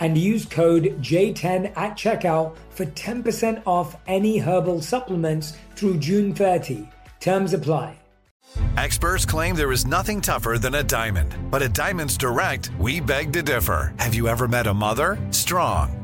and use code J10 at checkout for 10% off any herbal supplements through June 30. Terms apply. Experts claim there is nothing tougher than a diamond, but at Diamonds Direct, we beg to differ. Have you ever met a mother? Strong,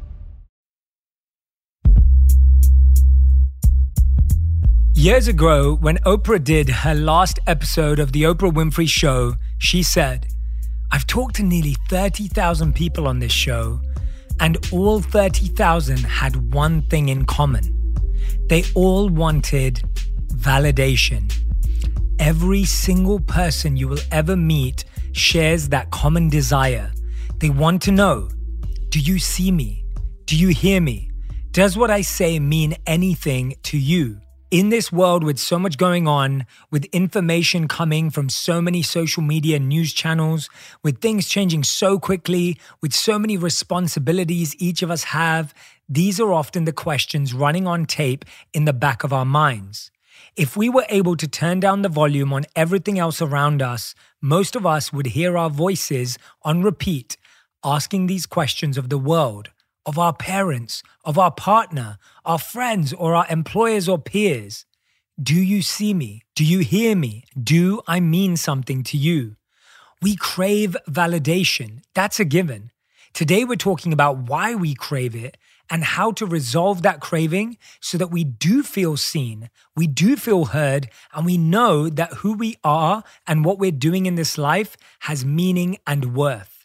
Years ago, when Oprah did her last episode of The Oprah Winfrey Show, she said, I've talked to nearly 30,000 people on this show, and all 30,000 had one thing in common. They all wanted validation. Every single person you will ever meet shares that common desire. They want to know Do you see me? Do you hear me? Does what I say mean anything to you? In this world with so much going on, with information coming from so many social media news channels, with things changing so quickly, with so many responsibilities each of us have, these are often the questions running on tape in the back of our minds. If we were able to turn down the volume on everything else around us, most of us would hear our voices on repeat asking these questions of the world of our parents, of our partner, our friends, or our employers or peers. Do you see me? Do you hear me? Do I mean something to you? We crave validation. That's a given. Today, we're talking about why we crave it and how to resolve that craving so that we do feel seen, we do feel heard, and we know that who we are and what we're doing in this life has meaning and worth.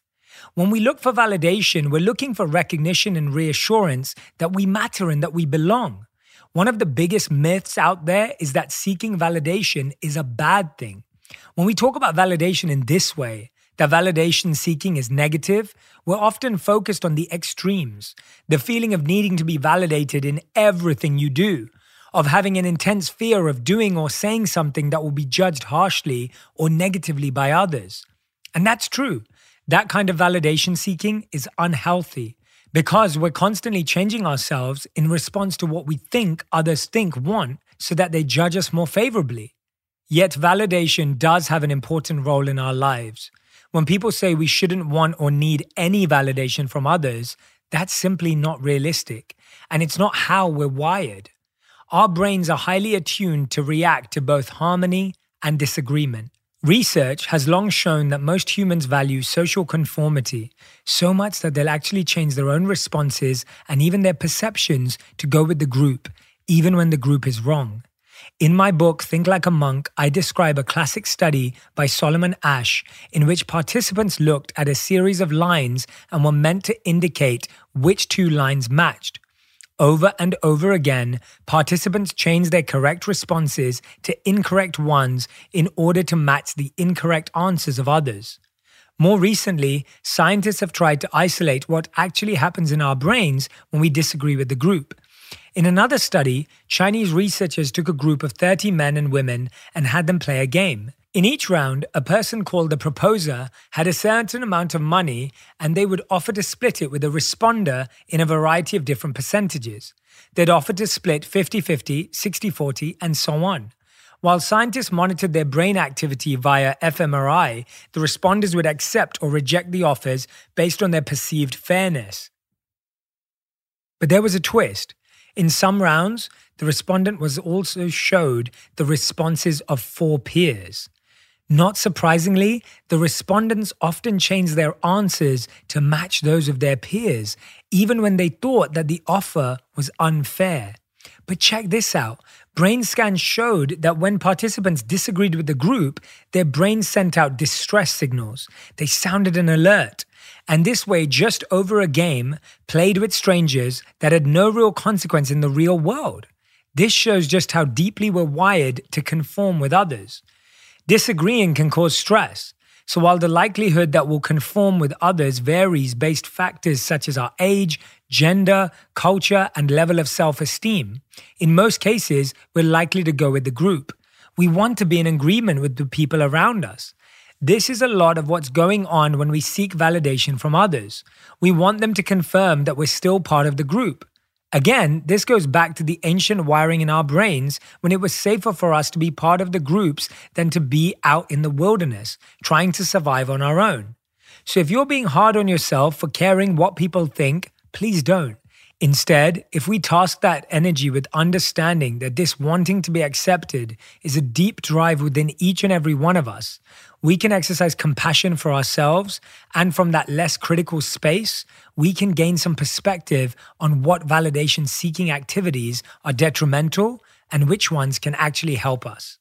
When we look for validation, we're looking for recognition and reassurance that we matter and that we belong. One of the biggest myths out there is that seeking validation is a bad thing. When we talk about validation in this way, that validation seeking is negative, we're often focused on the extremes the feeling of needing to be validated in everything you do, of having an intense fear of doing or saying something that will be judged harshly or negatively by others. And that's true. That kind of validation seeking is unhealthy because we're constantly changing ourselves in response to what we think others think want so that they judge us more favorably. Yet, validation does have an important role in our lives. When people say we shouldn't want or need any validation from others, that's simply not realistic, and it's not how we're wired. Our brains are highly attuned to react to both harmony and disagreement. Research has long shown that most humans value social conformity so much that they'll actually change their own responses and even their perceptions to go with the group, even when the group is wrong. In my book, Think Like a Monk, I describe a classic study by Solomon Asch in which participants looked at a series of lines and were meant to indicate which two lines matched. Over and over again, participants change their correct responses to incorrect ones in order to match the incorrect answers of others. More recently, scientists have tried to isolate what actually happens in our brains when we disagree with the group. In another study, Chinese researchers took a group of 30 men and women and had them play a game. In each round, a person called the proposer had a certain amount of money and they would offer to split it with a responder in a variety of different percentages. They'd offer to split 50 50, 60 40, and so on. While scientists monitored their brain activity via fMRI, the responders would accept or reject the offers based on their perceived fairness. But there was a twist. In some rounds, the respondent was also showed the responses of four peers. Not surprisingly, the respondents often changed their answers to match those of their peers, even when they thought that the offer was unfair. But check this out. Brain scans showed that when participants disagreed with the group, their brains sent out distress signals. They sounded an alert. And this way, just over a game, played with strangers that had no real consequence in the real world. This shows just how deeply we're wired to conform with others. Disagreeing can cause stress. So while the likelihood that we'll conform with others varies based factors such as our age, gender, culture, and level of self-esteem, in most cases, we're likely to go with the group. We want to be in agreement with the people around us. This is a lot of what's going on when we seek validation from others. We want them to confirm that we're still part of the group. Again, this goes back to the ancient wiring in our brains when it was safer for us to be part of the groups than to be out in the wilderness, trying to survive on our own. So if you're being hard on yourself for caring what people think, please don't. Instead, if we task that energy with understanding that this wanting to be accepted is a deep drive within each and every one of us, we can exercise compassion for ourselves. And from that less critical space, we can gain some perspective on what validation seeking activities are detrimental and which ones can actually help us.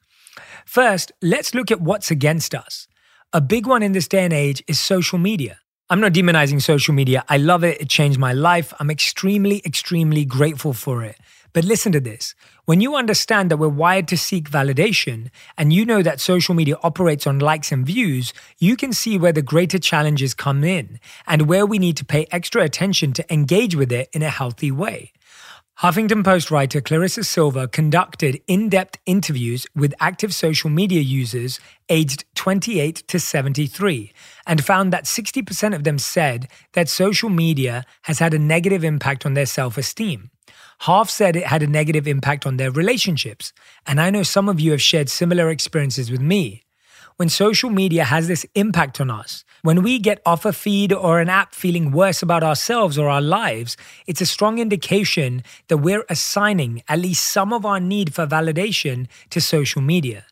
First, let's look at what's against us. A big one in this day and age is social media. I'm not demonizing social media. I love it. It changed my life. I'm extremely, extremely grateful for it. But listen to this. When you understand that we're wired to seek validation and you know that social media operates on likes and views, you can see where the greater challenges come in and where we need to pay extra attention to engage with it in a healthy way. Huffington Post writer Clarissa Silva conducted in depth interviews with active social media users aged 28 to 73 and found that 60% of them said that social media has had a negative impact on their self esteem. Half said it had a negative impact on their relationships. And I know some of you have shared similar experiences with me when social media has this impact on us. When we get off a feed or an app feeling worse about ourselves or our lives, it's a strong indication that we're assigning at least some of our need for validation to social media.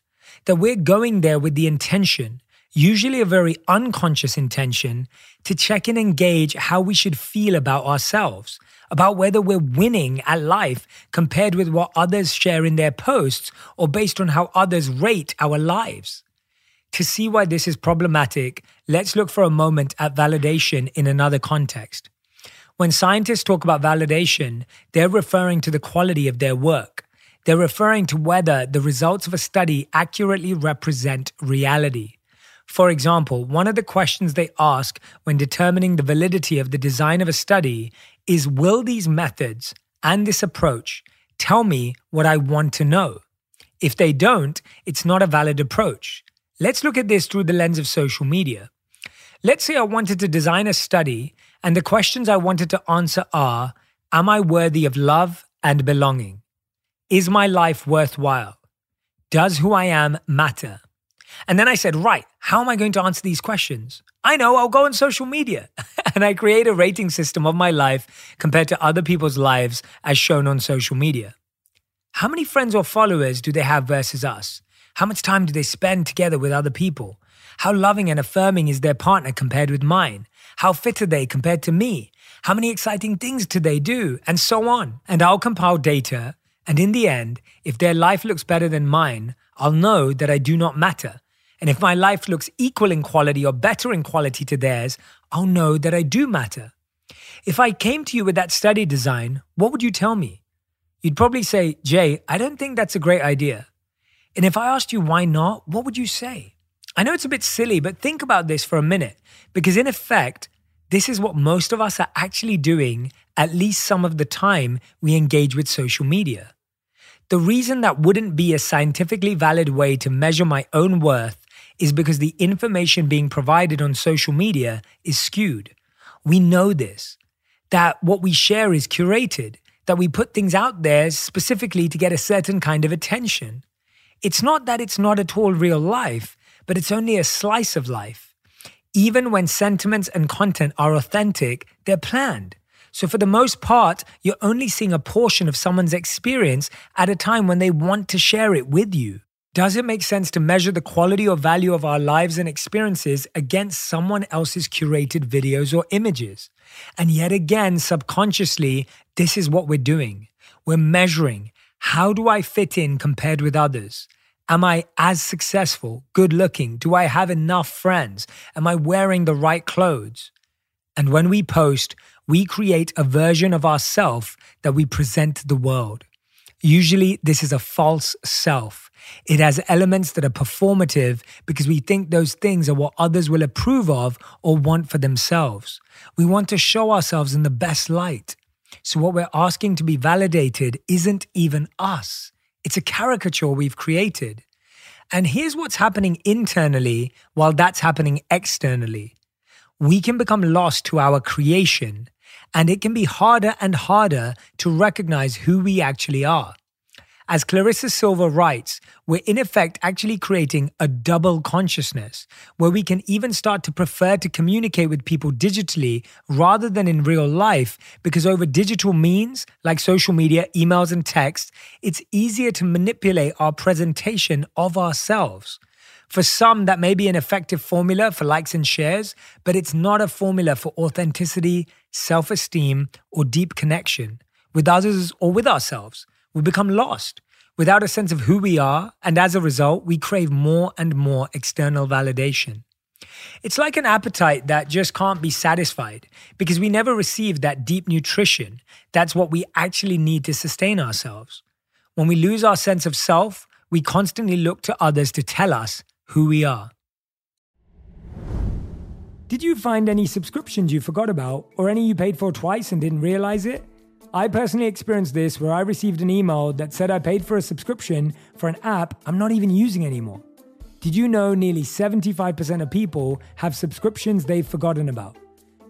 That we're going there with the intention, usually a very unconscious intention, to check and engage how we should feel about ourselves, about whether we're winning at life compared with what others share in their posts or based on how others rate our lives. To see why this is problematic, let's look for a moment at validation in another context. When scientists talk about validation, they're referring to the quality of their work. They're referring to whether the results of a study accurately represent reality. For example, one of the questions they ask when determining the validity of the design of a study is Will these methods and this approach tell me what I want to know? If they don't, it's not a valid approach. Let's look at this through the lens of social media. Let's say I wanted to design a study, and the questions I wanted to answer are Am I worthy of love and belonging? Is my life worthwhile? Does who I am matter? And then I said, Right, how am I going to answer these questions? I know, I'll go on social media. and I create a rating system of my life compared to other people's lives as shown on social media. How many friends or followers do they have versus us? How much time do they spend together with other people? How loving and affirming is their partner compared with mine? How fit are they compared to me? How many exciting things do they do? And so on. And I'll compile data. And in the end, if their life looks better than mine, I'll know that I do not matter. And if my life looks equal in quality or better in quality to theirs, I'll know that I do matter. If I came to you with that study design, what would you tell me? You'd probably say, Jay, I don't think that's a great idea. And if I asked you why not, what would you say? I know it's a bit silly, but think about this for a minute, because in effect, this is what most of us are actually doing at least some of the time we engage with social media. The reason that wouldn't be a scientifically valid way to measure my own worth is because the information being provided on social media is skewed. We know this, that what we share is curated, that we put things out there specifically to get a certain kind of attention. It's not that it's not at all real life, but it's only a slice of life. Even when sentiments and content are authentic, they're planned. So, for the most part, you're only seeing a portion of someone's experience at a time when they want to share it with you. Does it make sense to measure the quality or value of our lives and experiences against someone else's curated videos or images? And yet again, subconsciously, this is what we're doing. We're measuring how do I fit in compared with others? Am I as successful, good looking? Do I have enough friends? Am I wearing the right clothes? And when we post, we create a version of ourself that we present to the world. Usually, this is a false self it has elements that are performative because we think those things are what others will approve of or want for themselves. We want to show ourselves in the best light. So, what we're asking to be validated isn't even us, it's a caricature we've created. And here's what's happening internally while that's happening externally. We can become lost to our creation, and it can be harder and harder to recognize who we actually are. As Clarissa Silva writes, we're in effect actually creating a double consciousness where we can even start to prefer to communicate with people digitally rather than in real life because over digital means like social media, emails, and text, it's easier to manipulate our presentation of ourselves. For some, that may be an effective formula for likes and shares, but it's not a formula for authenticity, self esteem, or deep connection with others or with ourselves we become lost without a sense of who we are, and as a result, we crave more and more external validation. It's like an appetite that just can't be satisfied because we never receive that deep nutrition. That's what we actually need to sustain ourselves. When we lose our sense of self, we constantly look to others to tell us who we are. Did you find any subscriptions you forgot about or any you paid for twice and didn't realize it? I personally experienced this where I received an email that said I paid for a subscription for an app I'm not even using anymore. Did you know nearly 75% of people have subscriptions they've forgotten about?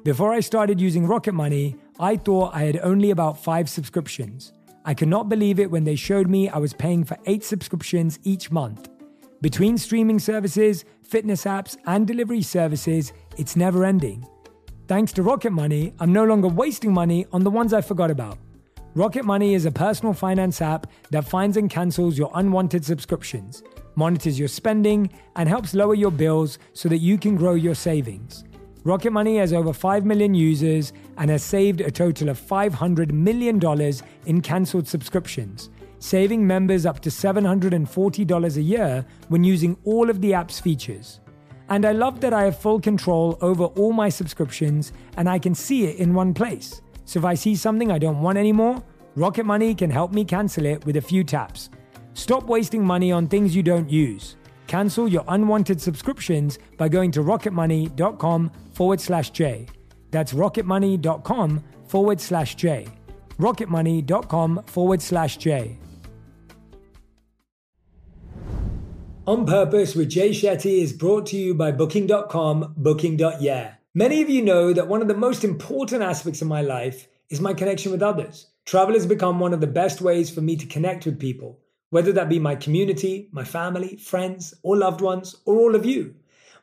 Before I started using Rocket Money, I thought I had only about five subscriptions. I could not believe it when they showed me I was paying for eight subscriptions each month. Between streaming services, fitness apps, and delivery services, it's never ending. Thanks to Rocket Money, I'm no longer wasting money on the ones I forgot about. Rocket Money is a personal finance app that finds and cancels your unwanted subscriptions, monitors your spending, and helps lower your bills so that you can grow your savings. Rocket Money has over 5 million users and has saved a total of $500 million in cancelled subscriptions, saving members up to $740 a year when using all of the app's features. And I love that I have full control over all my subscriptions and I can see it in one place. So if I see something I don't want anymore, Rocket Money can help me cancel it with a few taps. Stop wasting money on things you don't use. Cancel your unwanted subscriptions by going to rocketmoney.com forward slash J. That's rocketmoney.com forward slash J. Rocketmoney.com forward slash J. On Purpose with Jay Shetty is brought to you by Booking.com, Booking.yeah. Many of you know that one of the most important aspects of my life is my connection with others. Travel has become one of the best ways for me to connect with people, whether that be my community, my family, friends, or loved ones, or all of you.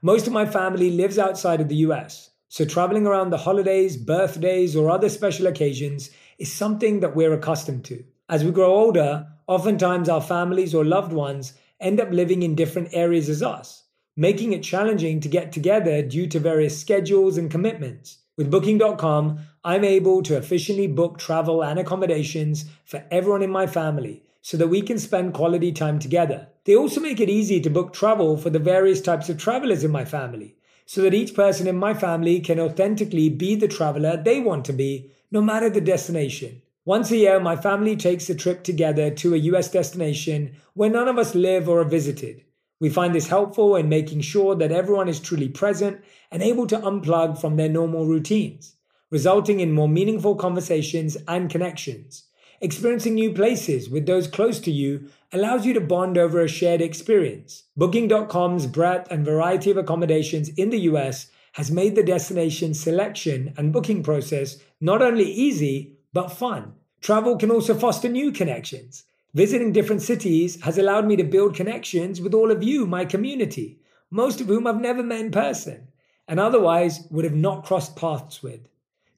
Most of my family lives outside of the US, so traveling around the holidays, birthdays, or other special occasions is something that we're accustomed to. As we grow older, oftentimes our families or loved ones end up living in different areas as us, making it challenging to get together due to various schedules and commitments. With Booking.com, I'm able to efficiently book travel and accommodations for everyone in my family so that we can spend quality time together. They also make it easy to book travel for the various types of travelers in my family so that each person in my family can authentically be the traveler they want to be, no matter the destination. Once a year, my family takes a trip together to a US destination where none of us live or are visited. We find this helpful in making sure that everyone is truly present and able to unplug from their normal routines, resulting in more meaningful conversations and connections. Experiencing new places with those close to you allows you to bond over a shared experience. Booking.com's breadth and variety of accommodations in the US has made the destination selection and booking process not only easy, but fun. Travel can also foster new connections. Visiting different cities has allowed me to build connections with all of you, my community, most of whom I've never met in person and otherwise would have not crossed paths with.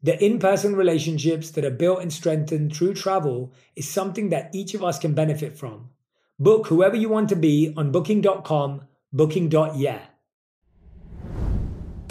The in person relationships that are built and strengthened through travel is something that each of us can benefit from. Book whoever you want to be on booking.com, booking.yeah.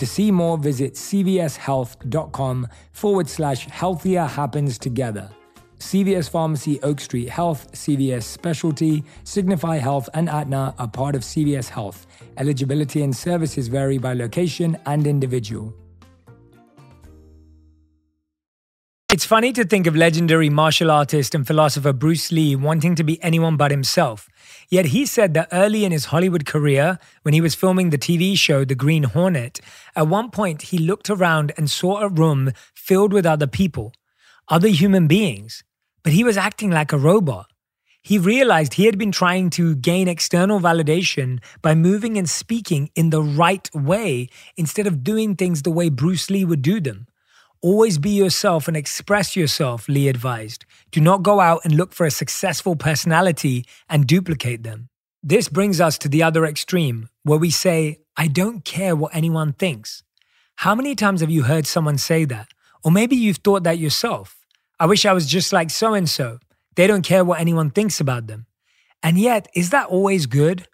To see more, visit cvshealth.com forward slash healthier happens together. CVS Pharmacy, Oak Street Health, CVS Specialty, Signify Health, and Aetna are part of CVS Health. Eligibility and services vary by location and individual. It's funny to think of legendary martial artist and philosopher Bruce Lee wanting to be anyone but himself. Yet he said that early in his Hollywood career, when he was filming the TV show The Green Hornet, at one point he looked around and saw a room filled with other people, other human beings but he was acting like a robot. He realized he had been trying to gain external validation by moving and speaking in the right way instead of doing things the way Bruce Lee would do them. Always be yourself and express yourself, Lee advised. Do not go out and look for a successful personality and duplicate them. This brings us to the other extreme, where we say, I don't care what anyone thinks. How many times have you heard someone say that? Or maybe you've thought that yourself. I wish I was just like so and so. They don't care what anyone thinks about them. And yet, is that always good?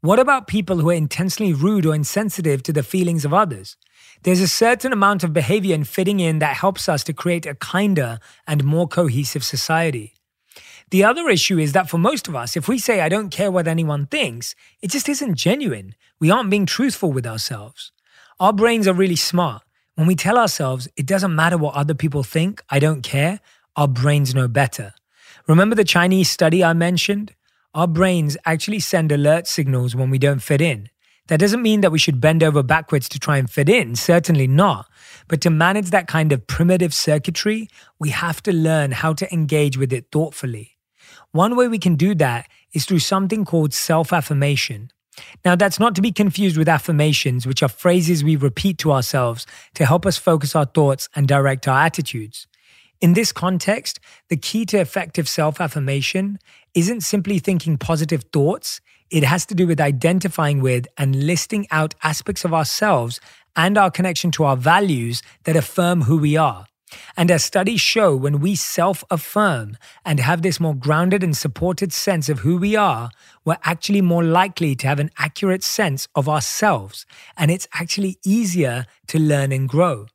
What about people who are intensely rude or insensitive to the feelings of others? There's a certain amount of behavior and fitting in that helps us to create a kinder and more cohesive society. The other issue is that for most of us, if we say, I don't care what anyone thinks, it just isn't genuine. We aren't being truthful with ourselves. Our brains are really smart. When we tell ourselves, it doesn't matter what other people think, I don't care, our brains know better. Remember the Chinese study I mentioned? Our brains actually send alert signals when we don't fit in. That doesn't mean that we should bend over backwards to try and fit in, certainly not. But to manage that kind of primitive circuitry, we have to learn how to engage with it thoughtfully. One way we can do that is through something called self affirmation. Now, that's not to be confused with affirmations, which are phrases we repeat to ourselves to help us focus our thoughts and direct our attitudes. In this context, the key to effective self affirmation isn't simply thinking positive thoughts, it has to do with identifying with and listing out aspects of ourselves and our connection to our values that affirm who we are. And as studies show, when we self affirm and have this more grounded and supported sense of who we are, we're actually more likely to have an accurate sense of ourselves. And it's actually easier to learn and grow.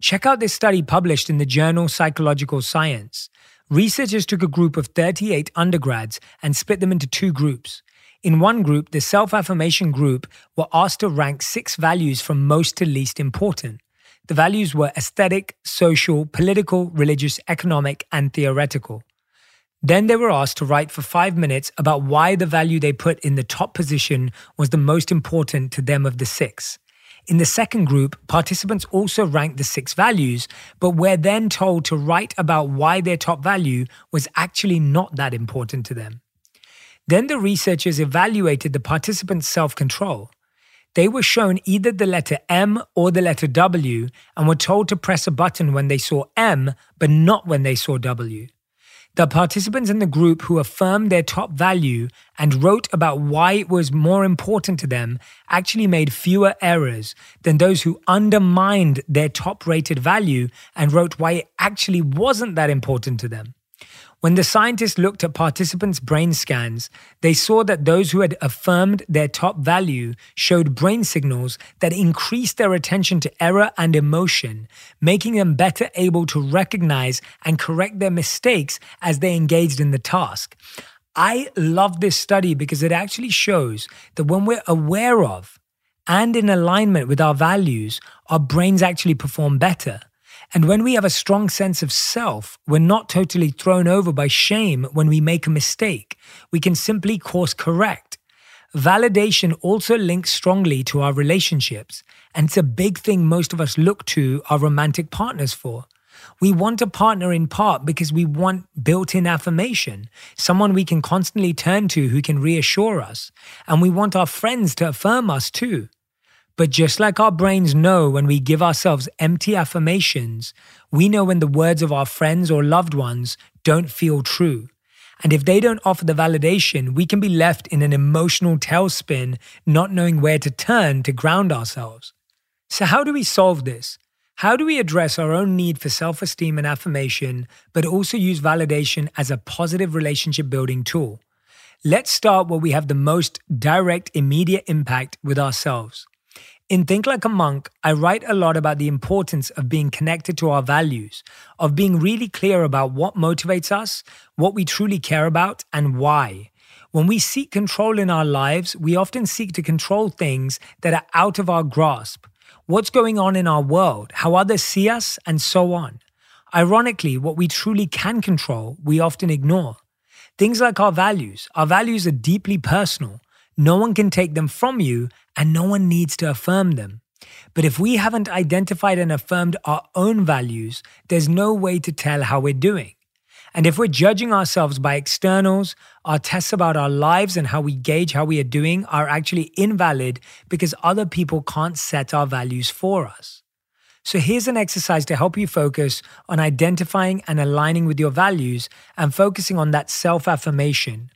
Check out this study published in the journal Psychological Science. Researchers took a group of 38 undergrads and split them into two groups. In one group, the self affirmation group were asked to rank six values from most to least important. The values were aesthetic, social, political, religious, economic, and theoretical. Then they were asked to write for five minutes about why the value they put in the top position was the most important to them of the six. In the second group, participants also ranked the six values, but were then told to write about why their top value was actually not that important to them. Then the researchers evaluated the participants' self control they were shown either the letter M or the letter W and were told to press a button when they saw M, but not when they saw W. The participants in the group who affirmed their top value and wrote about why it was more important to them actually made fewer errors than those who undermined their top rated value and wrote why it actually wasn't that important to them. When the scientists looked at participants' brain scans, they saw that those who had affirmed their top value showed brain signals that increased their attention to error and emotion, making them better able to recognize and correct their mistakes as they engaged in the task. I love this study because it actually shows that when we're aware of and in alignment with our values, our brains actually perform better. And when we have a strong sense of self, we're not totally thrown over by shame when we make a mistake. We can simply course correct. Validation also links strongly to our relationships, and it's a big thing most of us look to our romantic partners for. We want a partner in part because we want built in affirmation, someone we can constantly turn to who can reassure us. And we want our friends to affirm us too. But just like our brains know when we give ourselves empty affirmations, we know when the words of our friends or loved ones don't feel true. And if they don't offer the validation, we can be left in an emotional tailspin, not knowing where to turn to ground ourselves. So, how do we solve this? How do we address our own need for self esteem and affirmation, but also use validation as a positive relationship building tool? Let's start where we have the most direct, immediate impact with ourselves. In Think Like a Monk, I write a lot about the importance of being connected to our values, of being really clear about what motivates us, what we truly care about, and why. When we seek control in our lives, we often seek to control things that are out of our grasp. What's going on in our world, how others see us, and so on. Ironically, what we truly can control, we often ignore. Things like our values. Our values are deeply personal. No one can take them from you, and no one needs to affirm them. But if we haven't identified and affirmed our own values, there's no way to tell how we're doing. And if we're judging ourselves by externals, our tests about our lives and how we gauge how we are doing are actually invalid because other people can't set our values for us. So here's an exercise to help you focus on identifying and aligning with your values and focusing on that self affirmation.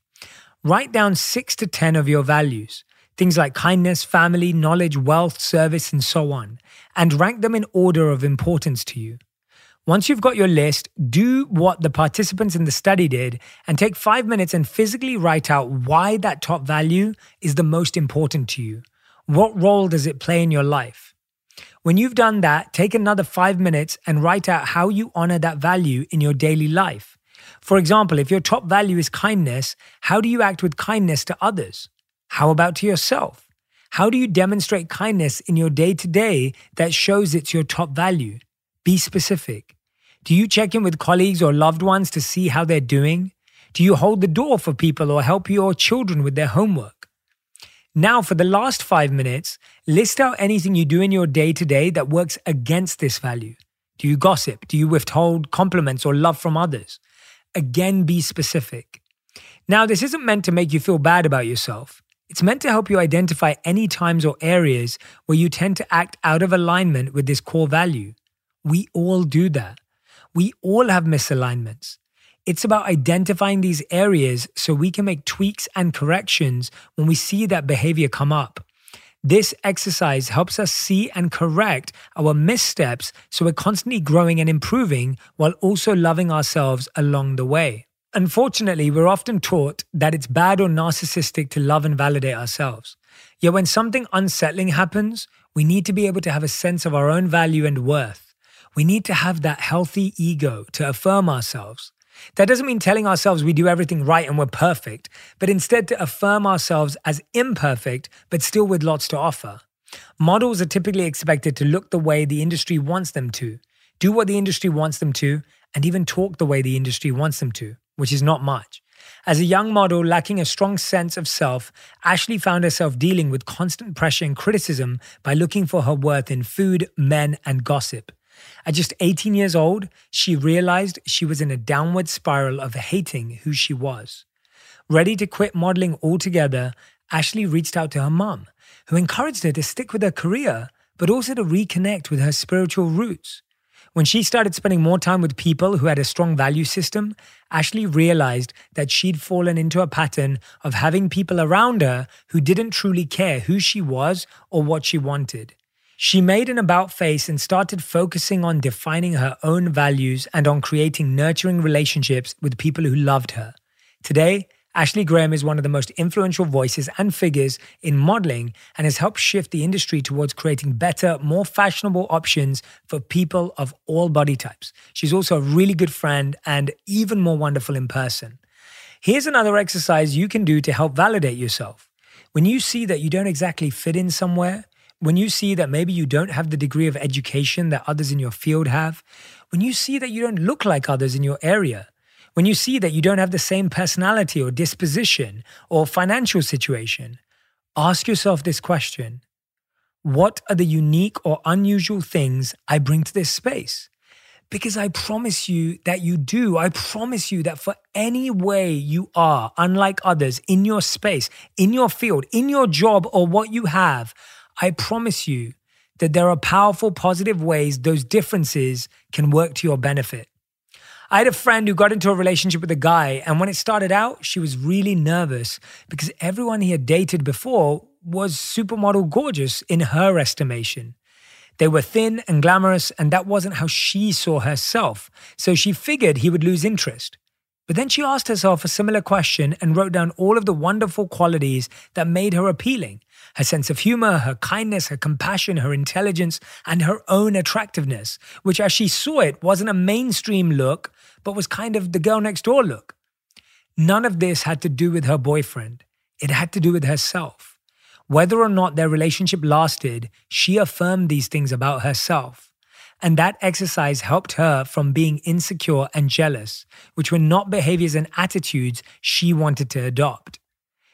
Write down six to 10 of your values, things like kindness, family, knowledge, wealth, service, and so on, and rank them in order of importance to you. Once you've got your list, do what the participants in the study did and take five minutes and physically write out why that top value is the most important to you. What role does it play in your life? When you've done that, take another five minutes and write out how you honor that value in your daily life. For example, if your top value is kindness, how do you act with kindness to others? How about to yourself? How do you demonstrate kindness in your day to day that shows it's your top value? Be specific. Do you check in with colleagues or loved ones to see how they're doing? Do you hold the door for people or help your children with their homework? Now, for the last five minutes, list out anything you do in your day to day that works against this value. Do you gossip? Do you withhold compliments or love from others? Again, be specific. Now, this isn't meant to make you feel bad about yourself. It's meant to help you identify any times or areas where you tend to act out of alignment with this core value. We all do that. We all have misalignments. It's about identifying these areas so we can make tweaks and corrections when we see that behavior come up. This exercise helps us see and correct our missteps so we're constantly growing and improving while also loving ourselves along the way. Unfortunately, we're often taught that it's bad or narcissistic to love and validate ourselves. Yet when something unsettling happens, we need to be able to have a sense of our own value and worth. We need to have that healthy ego to affirm ourselves. That doesn't mean telling ourselves we do everything right and we're perfect, but instead to affirm ourselves as imperfect, but still with lots to offer. Models are typically expected to look the way the industry wants them to, do what the industry wants them to, and even talk the way the industry wants them to, which is not much. As a young model lacking a strong sense of self, Ashley found herself dealing with constant pressure and criticism by looking for her worth in food, men, and gossip. At just 18 years old, she realized she was in a downward spiral of hating who she was. Ready to quit modeling altogether, Ashley reached out to her mom, who encouraged her to stick with her career, but also to reconnect with her spiritual roots. When she started spending more time with people who had a strong value system, Ashley realized that she'd fallen into a pattern of having people around her who didn't truly care who she was or what she wanted. She made an about face and started focusing on defining her own values and on creating nurturing relationships with people who loved her. Today, Ashley Graham is one of the most influential voices and figures in modeling and has helped shift the industry towards creating better, more fashionable options for people of all body types. She's also a really good friend and even more wonderful in person. Here's another exercise you can do to help validate yourself. When you see that you don't exactly fit in somewhere, when you see that maybe you don't have the degree of education that others in your field have, when you see that you don't look like others in your area, when you see that you don't have the same personality or disposition or financial situation, ask yourself this question What are the unique or unusual things I bring to this space? Because I promise you that you do. I promise you that for any way you are, unlike others, in your space, in your field, in your job, or what you have, I promise you that there are powerful, positive ways those differences can work to your benefit. I had a friend who got into a relationship with a guy, and when it started out, she was really nervous because everyone he had dated before was supermodel gorgeous in her estimation. They were thin and glamorous, and that wasn't how she saw herself, so she figured he would lose interest. But then she asked herself a similar question and wrote down all of the wonderful qualities that made her appealing her sense of humor, her kindness, her compassion, her intelligence, and her own attractiveness, which as she saw it wasn't a mainstream look, but was kind of the girl next door look. None of this had to do with her boyfriend, it had to do with herself. Whether or not their relationship lasted, she affirmed these things about herself. And that exercise helped her from being insecure and jealous, which were not behaviors and attitudes she wanted to adopt.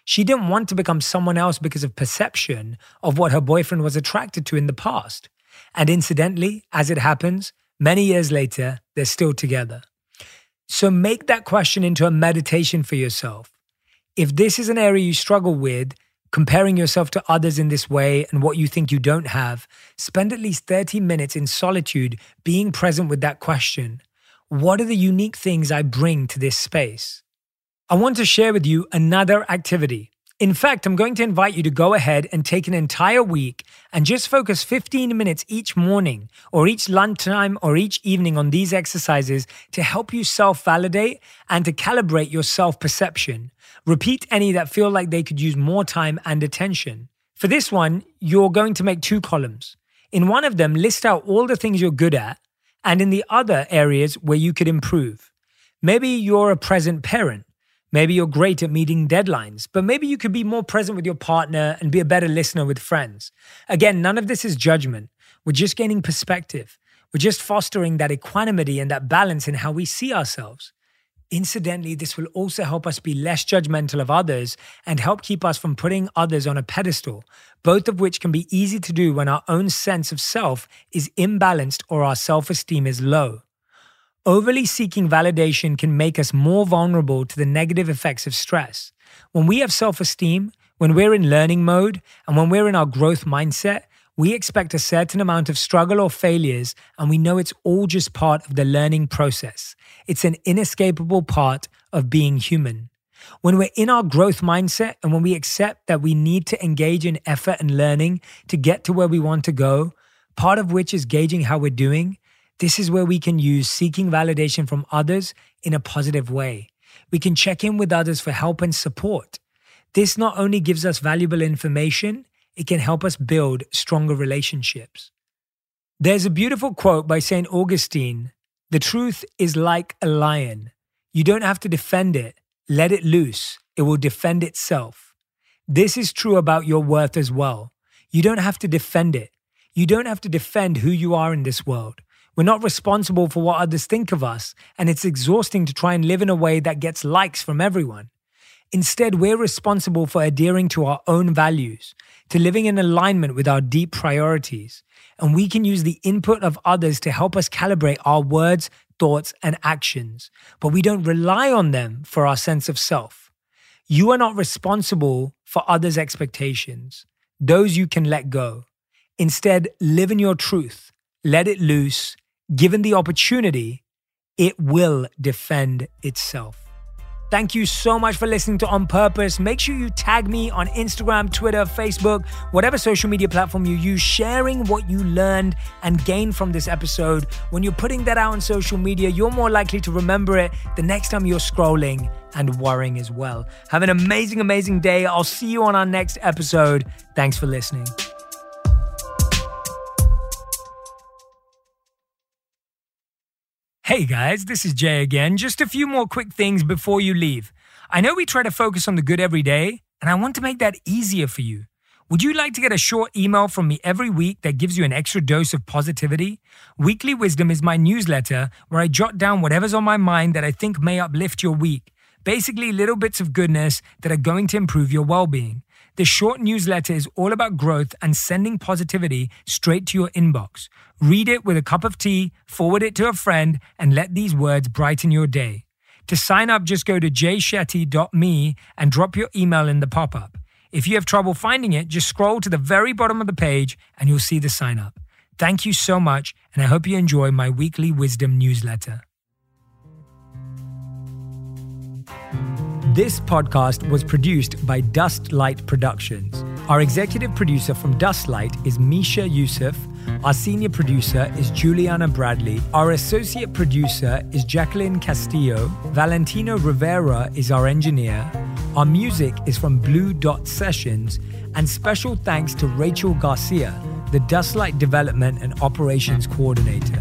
She didn't want to become someone else because of perception of what her boyfriend was attracted to in the past. And incidentally, as it happens, many years later, they're still together. So make that question into a meditation for yourself. If this is an area you struggle with, comparing yourself to others in this way and what you think you don't have, spend at least 30 minutes in solitude being present with that question. What are the unique things I bring to this space? I want to share with you another activity. In fact, I'm going to invite you to go ahead and take an entire week and just focus 15 minutes each morning or each lunchtime or each evening on these exercises to help you self validate and to calibrate your self perception. Repeat any that feel like they could use more time and attention. For this one, you're going to make two columns. In one of them, list out all the things you're good at, and in the other areas where you could improve. Maybe you're a present parent Maybe you're great at meeting deadlines, but maybe you could be more present with your partner and be a better listener with friends. Again, none of this is judgment. We're just gaining perspective. We're just fostering that equanimity and that balance in how we see ourselves. Incidentally, this will also help us be less judgmental of others and help keep us from putting others on a pedestal, both of which can be easy to do when our own sense of self is imbalanced or our self esteem is low. Overly seeking validation can make us more vulnerable to the negative effects of stress. When we have self esteem, when we're in learning mode, and when we're in our growth mindset, we expect a certain amount of struggle or failures, and we know it's all just part of the learning process. It's an inescapable part of being human. When we're in our growth mindset and when we accept that we need to engage in effort and learning to get to where we want to go, part of which is gauging how we're doing, this is where we can use seeking validation from others in a positive way. We can check in with others for help and support. This not only gives us valuable information, it can help us build stronger relationships. There's a beautiful quote by St. Augustine The truth is like a lion. You don't have to defend it, let it loose, it will defend itself. This is true about your worth as well. You don't have to defend it. You don't have to defend who you are in this world. We're not responsible for what others think of us, and it's exhausting to try and live in a way that gets likes from everyone. Instead, we're responsible for adhering to our own values, to living in alignment with our deep priorities, and we can use the input of others to help us calibrate our words, thoughts, and actions, but we don't rely on them for our sense of self. You are not responsible for others' expectations. Those you can let go. Instead, live in your truth, let it loose, given the opportunity, it will defend itself. Thank you so much for listening to On Purpose. Make sure you tag me on Instagram, Twitter, Facebook, whatever social media platform you use, sharing what you learned and gained from this episode. When you're putting that out on social media, you're more likely to remember it the next time you're scrolling and worrying as well. Have an amazing, amazing day. I'll see you on our next episode. Thanks for listening. Hey guys, this is Jay again. Just a few more quick things before you leave. I know we try to focus on the good every day, and I want to make that easier for you. Would you like to get a short email from me every week that gives you an extra dose of positivity? Weekly Wisdom is my newsletter where I jot down whatever's on my mind that I think may uplift your week. Basically, little bits of goodness that are going to improve your well being. This short newsletter is all about growth and sending positivity straight to your inbox. Read it with a cup of tea, forward it to a friend, and let these words brighten your day. To sign up, just go to jayshetty.me and drop your email in the pop up. If you have trouble finding it, just scroll to the very bottom of the page and you'll see the sign up. Thank you so much, and I hope you enjoy my weekly wisdom newsletter. This podcast was produced by Dustlight Productions. Our executive producer from Dustlight is Misha Yusuf. Our senior producer is Juliana Bradley. Our associate producer is Jacqueline Castillo. Valentino Rivera is our engineer. Our music is from Blue Dot Sessions. And special thanks to Rachel Garcia, the Dustlight Development and Operations Coordinator.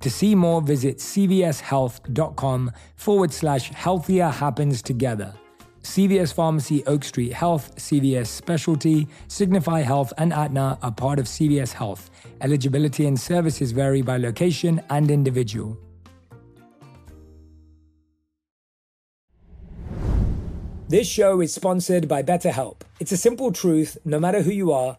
To see more, visit cvshealth.com forward slash healthier happens together. CVS Pharmacy, Oak Street Health, CVS Specialty, Signify Health, and Aetna are part of CVS Health. Eligibility and services vary by location and individual. This show is sponsored by BetterHelp. It's a simple truth no matter who you are,